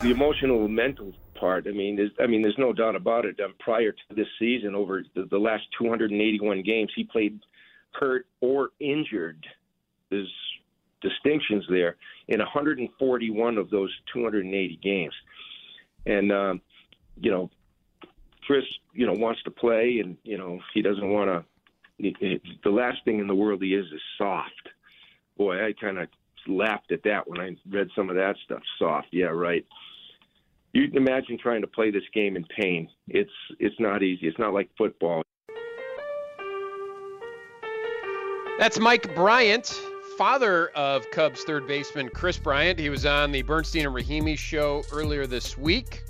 The emotional, mental part. I mean, there's, I mean, there's no doubt about it. Um, prior to this season, over the, the last 281 games, he played hurt or injured. There's distinctions there in 141 of those 280 games, and um, you know, Kris, you know, wants to play, and you know, he doesn't want to. The last thing in the world he is is soft. Boy, I kind of laughed at that when I read some of that stuff. Soft, yeah, right. You can imagine trying to play this game in pain. It's it's not easy. It's not like football. That's Mike Bryant, father of Cubs third baseman Kris Bryant. He was on the Bernstein and Rahimi show earlier this week,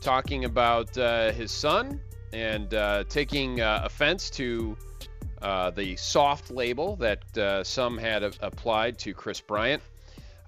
talking about uh, his son and uh, taking uh, offense to uh, the soft label that uh, some had applied to Kris Bryant.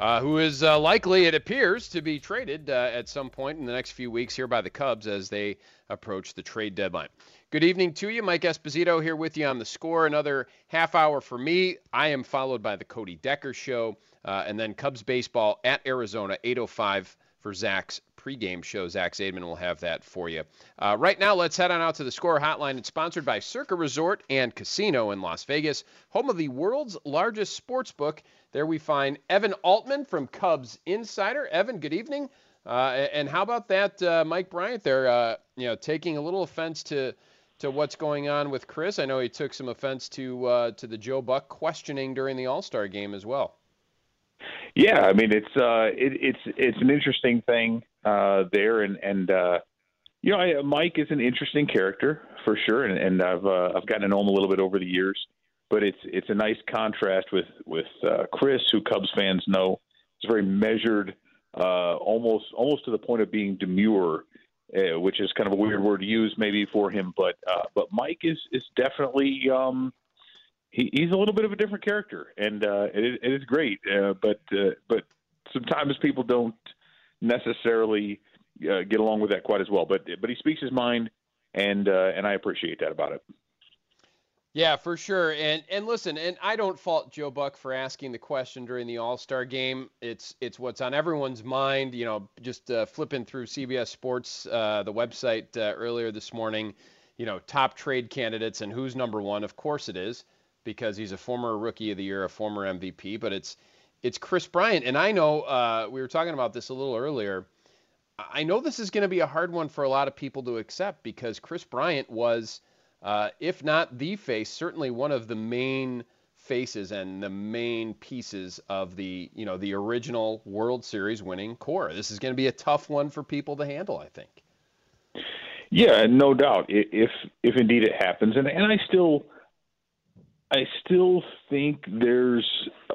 Uh, who is likely, it appears, to be traded at some point in the next few weeks here by the Cubs as they approach the trade deadline. Good evening to you. Mike Esposito here with you on the score. Another half hour for me. I am followed by the Cody Decker show, uh, and then Cubs baseball at Arizona, 8:05 for Zach's pregame show. Zach Zaidman will have that for you. Uh, right now, let's head on out to the score hotline. It's sponsored by Circa Resort and Casino in Las Vegas, home of the world's largest sports book. There we find Evan Altman from Cubs Insider. Evan, good evening. Uh, and how about that, uh, Mike Bryant? There, uh, you know, taking a little offense to to what's going on with Kris. I know he took some offense to uh, to the Joe Buck questioning during the All Star game as well. Yeah, I mean it's uh, it, it's it's an interesting thing uh, there, and and you know I, Mike is an interesting character for sure, and, and I've I've gotten to know him a little bit over the years, but it's it's a nice contrast with with uh, Kris, who Cubs fans know is very measured, uh, almost almost to the point of being demure uh, which is kind of a weird word to use maybe for him. But uh, but Mike is is definitely um, he, he's a little bit of a different character, and uh, it, it is great. Uh, but but sometimes people don't necessarily get along with that quite as well. But but he speaks his mind, and and I appreciate that about it. Yeah, for sure. And and listen, and I don't fault Joe Buck for asking the question during the All-Star game. It's it's what's on everyone's mind. You know, just uh, flipping through CBS Sports, uh, the website uh, earlier this morning. You know, top trade candidates and who's number one. Of course it is because he's a former Rookie of the Year, a former MVP. But it's it's Kris Bryant, and I know uh, we were talking about this a little earlier. I know this is going to be a hard one for a lot of people to accept because Kris Bryant was uh, if not the face, certainly one of the main faces and the main pieces of the you know the original World Series winning core. This is going to be a tough one for people to handle, I think. Yeah, no doubt. If if indeed it happens, and and I still. I still think there's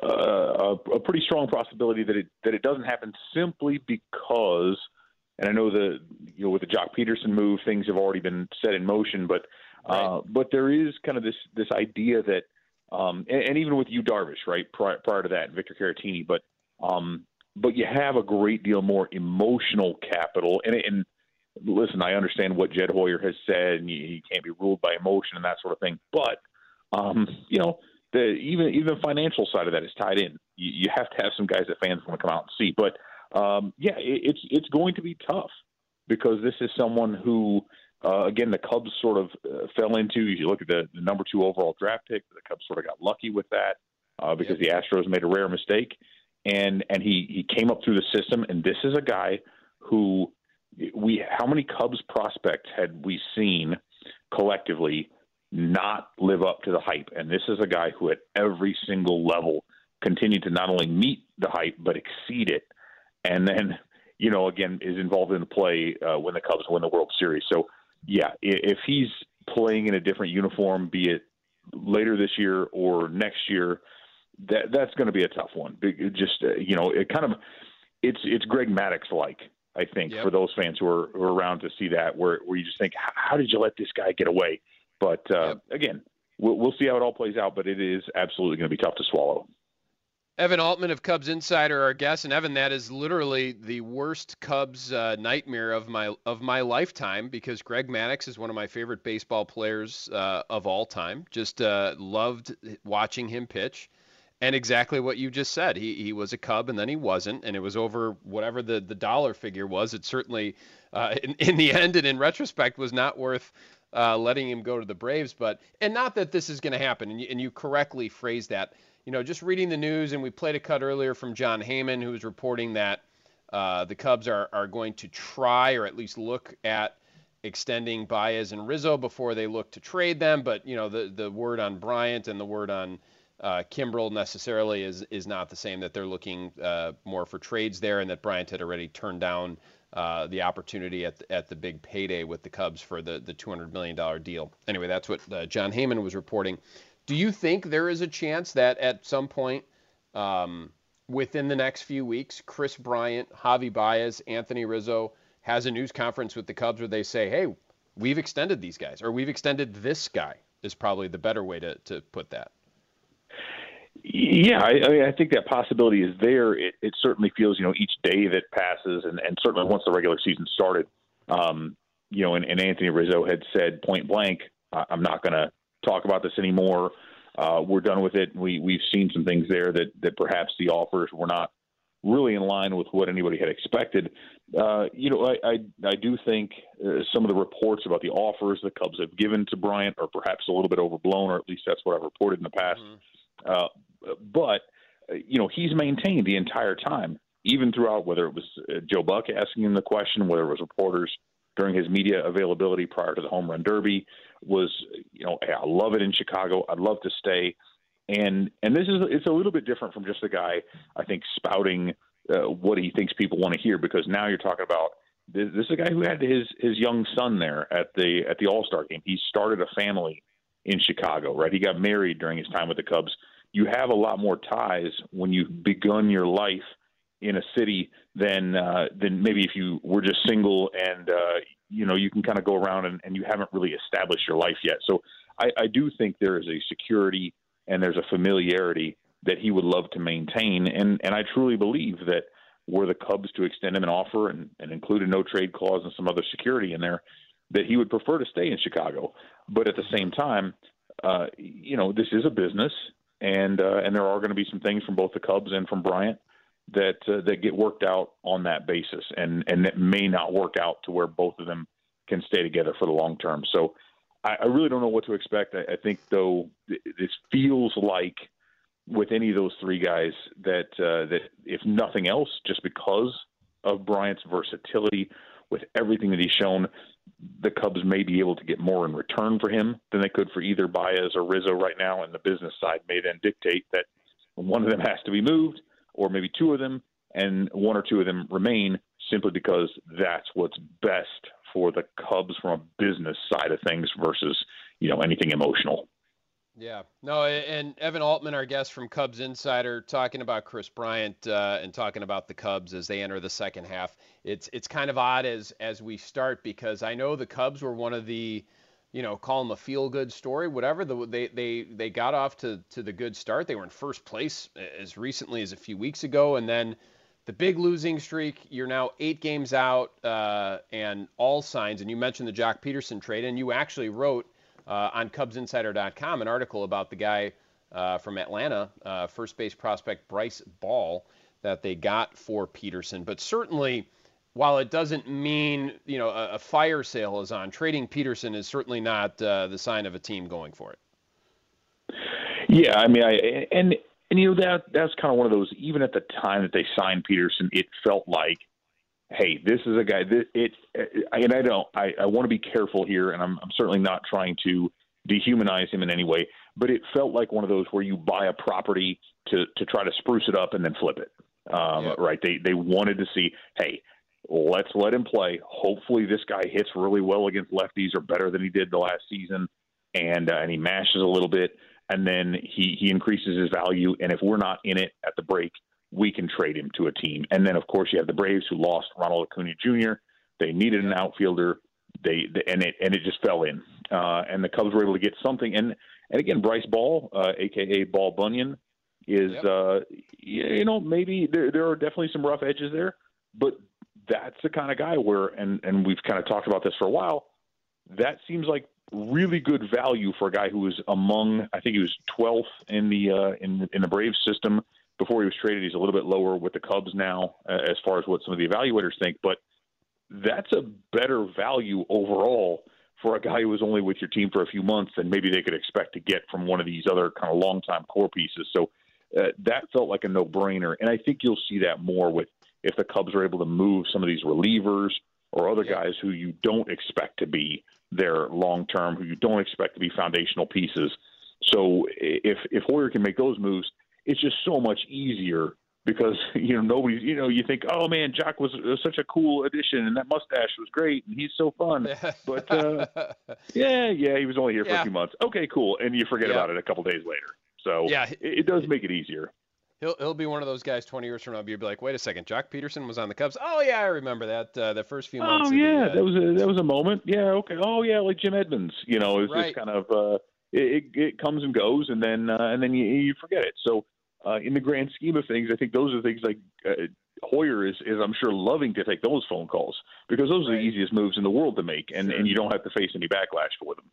a, a pretty strong possibility that it that it doesn't happen simply because, and I know the you know with the Joc Pederson move, things have already been set in motion, but Uh, but there is kind of this this idea that, um, and, and, even with Yu Darvish, right prior, prior to that, Victor Caratini, but um, but you have a great deal more emotional capital. And, and listen, I understand what Jed Hoyer has said, and he can't be ruled by emotion and that sort of thing. But um, you know, the even even the financial side of that is tied in. You, you have to have some guys that fans want to come out and see. But um, yeah, it, it's it's going to be tough because this is someone who uh, again, the Cubs sort of uh, fell into. If you look at the, the, number two overall draft pick. The Cubs sort of got lucky with that uh, because the Astros made a rare mistake, and and he he came up through the system. And this is a guy who we how many Cubs prospects had we seen collectively not live up to the hype? And this is a guy who, at every single level, continued to not only meet the hype but exceed it. And then, you know, again, is involved in the play uh, when the Cubs win the World Series. So, yeah, if he's playing in a different uniform, be it later this year or next year, that that's going to be a tough one. Just uh, you know, it kind of it's it's Greg Maddux like I think yep. for those fans who are, who are around to see that, where where you just think, how did you let this guy get away? But uh, yep. again, we'll, we'll see how it all plays out. But it is absolutely going to be tough to swallow. Evan Altman of Cubs Insider, our guest, and Evan, that is literally the worst Cubs uh, nightmare of my of my lifetime because Greg Maddux is one of my favorite baseball players uh, of all time. Just uh, loved watching him pitch, and exactly what you just said. He he was a Cub and then he wasn't, and it was over whatever the the dollar figure was. It certainly, uh, in in the end and in retrospect, was not worth uh, letting him go to the Braves. But and not that this is going to happen, and you, and you correctly phrased that you know, just reading the news, and we played a cut earlier from Jon Heyman, who was reporting that uh, the Cubs are, are going to try or at least look at extending Baez and Rizzo before they look to trade them. But, you know, the, the word on Bryant and the word on uh, Kimbrel necessarily is, is not the same, that they're looking uh, more for trades there, and that Bryant had already turned down uh, the opportunity at the, at the big payday with the Cubs for the, the $200 million deal. Anyway, that's what uh, Jon Heyman was reporting. Do you think there is a chance that at some point um, within the next few weeks, Kris Bryant, Javi Baez, Anthony Rizzo has a news conference with the Cubs where they say, hey, we've extended these guys, or we've extended this guy, is probably the better way to, to put that. Yeah, I, I mean, I think that possibility is there. It, it certainly feels, you know, each day that passes, and, and certainly once the regular season started, um, you know, and, and Anthony Rizzo had said point blank, I'm not going to talk about this anymore. Uh, we're done with it. We we've seen some things there that that perhaps the offers were not really in line with what anybody had expected. Uh, you know, I I, I do think uh, some of the reports about the offers the Cubs have given to Bryant are perhaps a little bit overblown, or at least that's what I've reported in the past. Mm-hmm. Uh, but uh, you know, he's maintained the entire time, even throughout whether it was uh, Joe Buck asking him the question, whether it was reporters during his media availability prior to the home run derby was you know hey, I love it in Chicago. I'd love to stay. And and this is it's a little bit different from just a guy I think spouting uh, what he thinks people want to hear because now you're talking about this, this is a guy who had his his young son there at the at the All Star game. He started a family in Chicago, right? He got married during his time with the Cubs. You have a lot more ties when you've begun your life in a city than uh, than maybe if you were just single and uh, you know you can kind of go around and, and you haven't really established your life yet. So I, I do think there is a security and there's a familiarity that he would love to maintain, and and I truly believe that were the Cubs to extend him an offer and, and include a no trade clause and some other security in there, that he would prefer to stay in Chicago. But at the same time, uh, you know, this is a business, and uh, and there are going to be some things from both the Cubs and from Bryant that uh, that get worked out on that basis, and and that may not work out to where both of them can stay together for the long term. So I, I really don't know what to expect. I, I think though this feels like with any of those three guys that uh, that if nothing else, just because of Bryant's versatility, with everything that he's shown, the Cubs may be able to get more in return for him than they could for either Baez or Rizzo right now. And the business side may then dictate that one of them has to be moved or maybe two of them, and one or two of them remain simply because that's what's best for the Cubs from a business side of things versus you know anything emotional. Yeah, no, and Evan Altman, our guest from Cubs Insider, talking about Kris Bryant uh, and talking about the Cubs as they enter the second half. It's it's kind of odd as as we start because I know the Cubs were one of the you know, call them a feel good story, whatever. The, they they they got off to to the good start. They were in first place as recently as a few weeks ago, and then the big losing streak. You're now eight games out, uh, and all signs. And you mentioned the Joc Pederson trade, and you actually wrote uh, on CubsInsider.com an article about the guy uh, from Atlanta, uh, first base prospect Bryce Ball, that they got for Pederson. But certainly while it doesn't mean you know a, a, fire sale is on, trading Pederson is certainly not uh, the sign of a team going for it. Yeah, I mean, I and and you know that that's kind of one of those. Even at the time that they signed Pederson, it felt like hey, this is a guy that it, and I don't, I, I want to be careful here, and I'm, I'm certainly not trying to dehumanize him in any way, but it felt like one of those where you buy a property to to try to spruce it up and then flip it. Um, yeah. Right? They they wanted to see, hey, let's let him play. Hopefully, this guy hits really well against lefties or better than he did the last season, and uh, and he mashes a little bit, and then he he increases his value. And if we're not in it at the break, we can trade him to a team. And then, of course, you have the Braves who lost Ronald Acuna Jr. They needed an outfielder. They, and it and it just fell in. Uh, and the Cubs were able to get something. And and again, Bryce Ball, uh, aka Ball Bunyan, is yep. uh, you know maybe there there are definitely some rough edges there, but that's the kind of guy where and and we've kind of talked about this for a while. That seems like really good value for a guy who was among I think he was 12th in the uh, in in the Braves system before he was traded. He's a little bit lower with the Cubs now, uh, as far as what some of the evaluators think. But that's a better value overall for a guy who was only with your team for a few months than maybe they could expect to get from one of these other kind of long-time core pieces. So uh, that felt like a no-brainer, and I think you'll see that more with if the Cubs are able to move some of these relievers or other guys who you don't expect to be there long-term, who you don't expect to be foundational pieces. So if if Hoyer can make those moves, it's just so much easier because you know nobody's you know you think oh man Joc was, was such a cool addition and that mustache was great and he's so fun but uh, yeah yeah he was only here for yeah. a few months okay cool and you forget yeah. about it a couple days later so yeah it, it does make it easier. He'll, he'll be one of those guys 20 years from now. You'll be like, wait a second, Joc Pederson was on the Cubs. Oh yeah, I remember that. Uh, the first few months. Oh yeah, the, uh, that was a that was a moment. Yeah, okay. Oh yeah, like Jim Edmonds. You know, it's right. just kind of uh, it, it comes and goes, and then uh, and then you, you forget it. So uh, in the grand scheme of things, I think those are things like uh, Hoyer is, is, I'm sure, loving to take those phone calls because those are the easiest moves in the world to make, and, sure. and you don't have to face any backlash for them.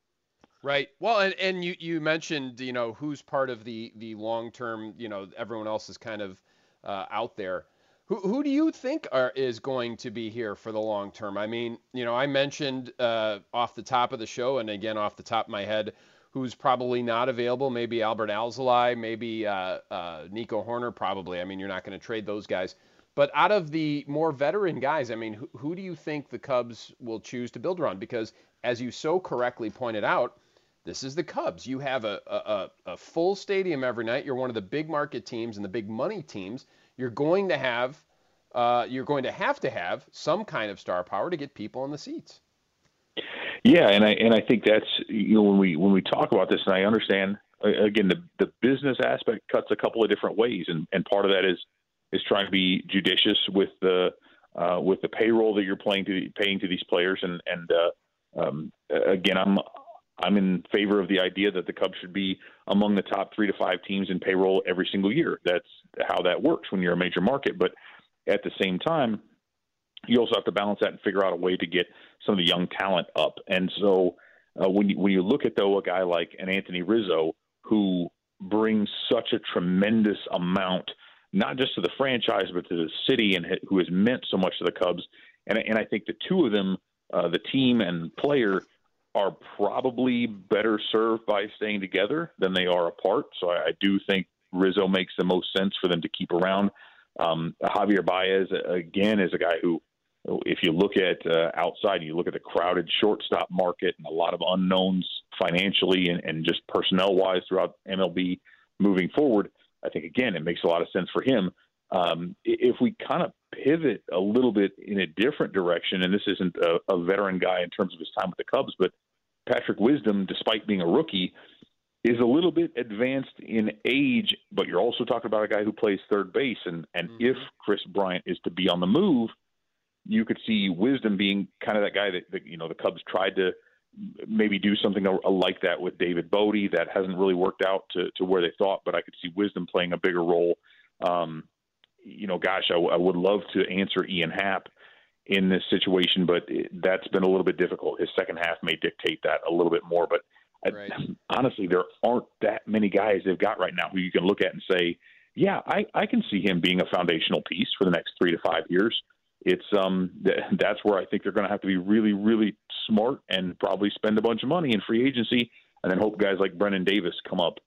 Right. Well, and, and you, you mentioned, you know, who's part of the, the long term, you know, everyone else is kind of uh, out there. Who, who do you think are, is going to be here for the long term? I mean, you know, I mentioned uh, off the top of the show, and again off the top of my head, who's probably not available. Maybe Adbert Alzolay, maybe uh, uh, Nico Hoerner, probably. I mean, you're not going to trade those guys. But out of the more veteran guys, I mean, who, who do you think the Cubs will choose to build around? Because as you so correctly pointed out, this is the Cubs. You have a, a, a full stadium every night. You're one of the big market teams and the big money teams. You're going to have uh, you're going to have to have some kind of star power to get people in the seats. Yeah, and I and I think that's you know when we when we talk about this, and I understand again the the business aspect cuts a couple of different ways, and and part of that is is trying to be judicious with the uh, with the payroll that you're paying to paying to these players, and and uh, um, again, I'm I'm in favor of the idea that the Cubs should be among the top three to five teams in payroll every single year. That's how that works when you're a major market, but at the same time, you also have to balance that and figure out a way to get some of the young talent up. And so uh, when you, when you look at though a guy like an Anthony Rizzo who brings such a tremendous amount, not just to the franchise but to the city, and who has meant so much to the Cubs, and and I think the two of them, uh, the team and player, are probably better served by staying together than they are apart. So I, I do think Rizzo makes the most sense for them to keep around. Um, Javier Baez again is a guy who if you look at uh, outside, and you look at the crowded shortstop market and a lot of unknowns financially and, and just personnel wise throughout MLB moving forward. I think again it makes a lot of sense for him. Um, if we kind of pivot a little bit in a different direction, and this isn't a, a veteran guy in terms of his time with the Cubs, but Patrick Wisdom, despite being a rookie, is a little bit advanced in age, but you're also talking about a guy who plays third base. And, and mm-hmm. if Kris Bryant is to be on the move, you could see Wisdom being kind of that guy that, that you know the Cubs tried to maybe do something like that with David Bote. That hasn't really worked out to, to where they thought, but I could see Wisdom playing a bigger role. Um, you know, gosh, I, I would love to answer Ian Happ in this situation, but it, that's been a little bit difficult. His second half may dictate that a little bit more, but right. I, honestly, there aren't that many guys they've got right now who you can look at and say, yeah, I, I can see him being a foundational piece for the next three to five years it's um th- that's where I think they're going to have to be really really smart and probably spend a bunch of money in free agency and then hope guys like Brennen Davis come up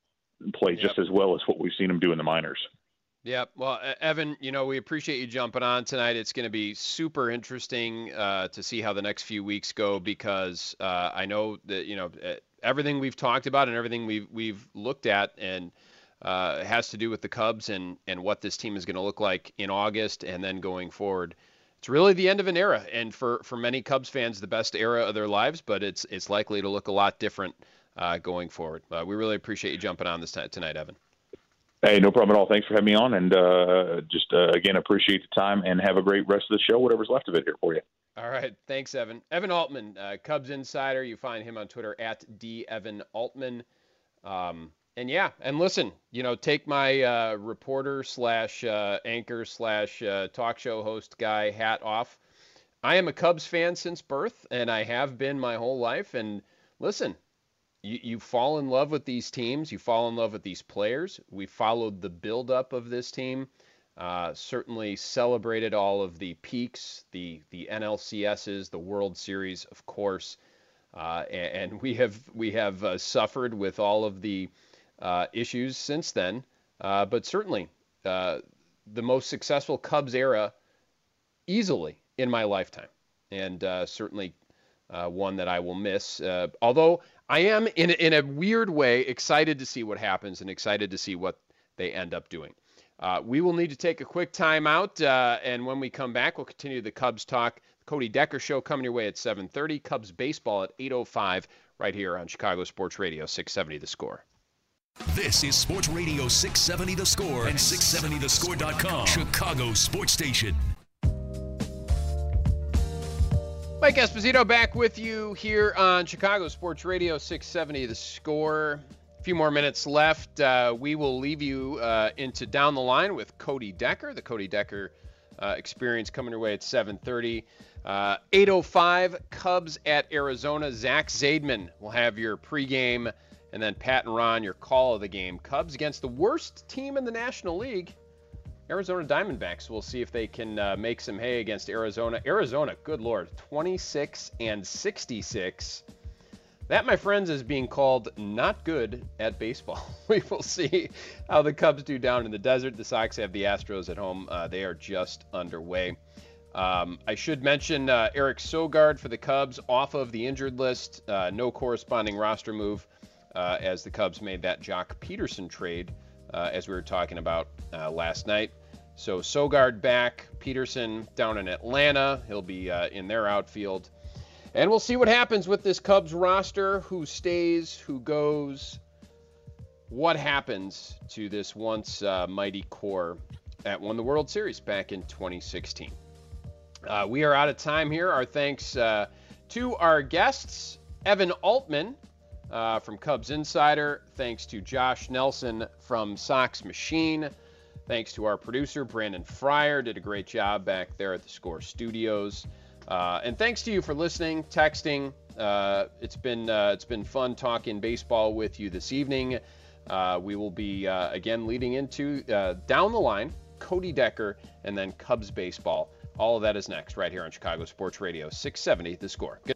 and play yep. just as well as what we've seen him do in the minors. Yeah, well, Evan, you know, we appreciate you jumping on tonight. It's going to be super interesting uh, to see how the next few weeks go because uh, I know that you know everything we've talked about and everything we've we've looked at and uh, has to do with the Cubs and and what this team is going to look like in August and then going forward. It's really the end of an era, and for for many Cubs fans, the best era of their lives. But it's it's likely to look a lot different uh, going forward. Uh, we really appreciate you jumping on this t- tonight, Evan. Hey, no problem at all. Thanks for having me on, and uh, just uh, again appreciate the time and have a great rest of the show, whatever's left of it here for you. All right, thanks, Evan. Evan Altman, uh, Cubs insider. You find him on Twitter at d evan altman. Um, and yeah, and listen, you know, take my uh, reporter slash uh, anchor slash uh, talk show host guy hat off. I am a Cubs fan since birth, and I have been my whole life. And listen, you, you fall in love with these teams, you fall in love with these players. We followed the buildup of this team. Uh, certainly celebrated all of the peaks, the the NLCSs, the World Series, of course, uh, and, and, we have we have uh, suffered with all of the uh, issues since then. Uh, but certainly, uh, the most successful Cubs era, easily in my lifetime, and certainly one that I will miss. although I am in in a weird way excited to see what happens and excited to see what they end up doing. Uh, we will need to take a quick timeout, uh, and when we come back, we'll continue the Cubs talk. Cody Decker show coming your way at 7:30. Cubs baseball at 8:05 right here on Chicago Sports Radio 670 The Score. This is Sports Radio 670 The Score and 670thescore.com, Chicago Sports Station. Mike Esposito back with you here on Chicago Sports Radio 670 The Score. A few more minutes left. Uh, we will leave you uh, into down the line with Cody Decker, the Cody Decker uh, experience coming your way at 7:30. Uh, 8:05 Cubs at Arizona. Zach Zaidman will have your pregame, and then Pat and Ron your call of the game. Cubs against the worst team in the National League. Arizona Diamondbacks. We'll see if they can uh, make some hay against Arizona. Arizona, good lord, 26 and 66. That, my friends, is being called not good at baseball. we will see how the Cubs do down in the desert. The Sox have the Astros at home. Uh, they are just underway. Um, I should mention uh, Eric Sogard for the Cubs off of the injured list. Uh, no corresponding roster move uh, as the Cubs made that Joc Pederson trade uh, as we were talking about uh, last night. So Sogard back, Pederson down in Atlanta. He'll be uh, in their outfield. And we'll see what happens with this Cubs roster who stays, who goes, what happens to this once uh, mighty core that won the World Series back in 2016. Uh, we are out of time here. Our thanks uh, to our guests, Evan Altman, uh, from Cubs Insider. Thanks to Josh Nelson from Sox Machine. Thanks to our producer, Brandon Fryer, did a great job back there at the Score Studios. Uh, and thanks to you for listening, texting. Uh, it's been uh, it's been fun talking baseball with you this evening. Uh, we will be uh, again leading into down the line Cody Decker and then Cubs baseball. All of that is next right here on Chicago Sports Radio 670 The Score. Good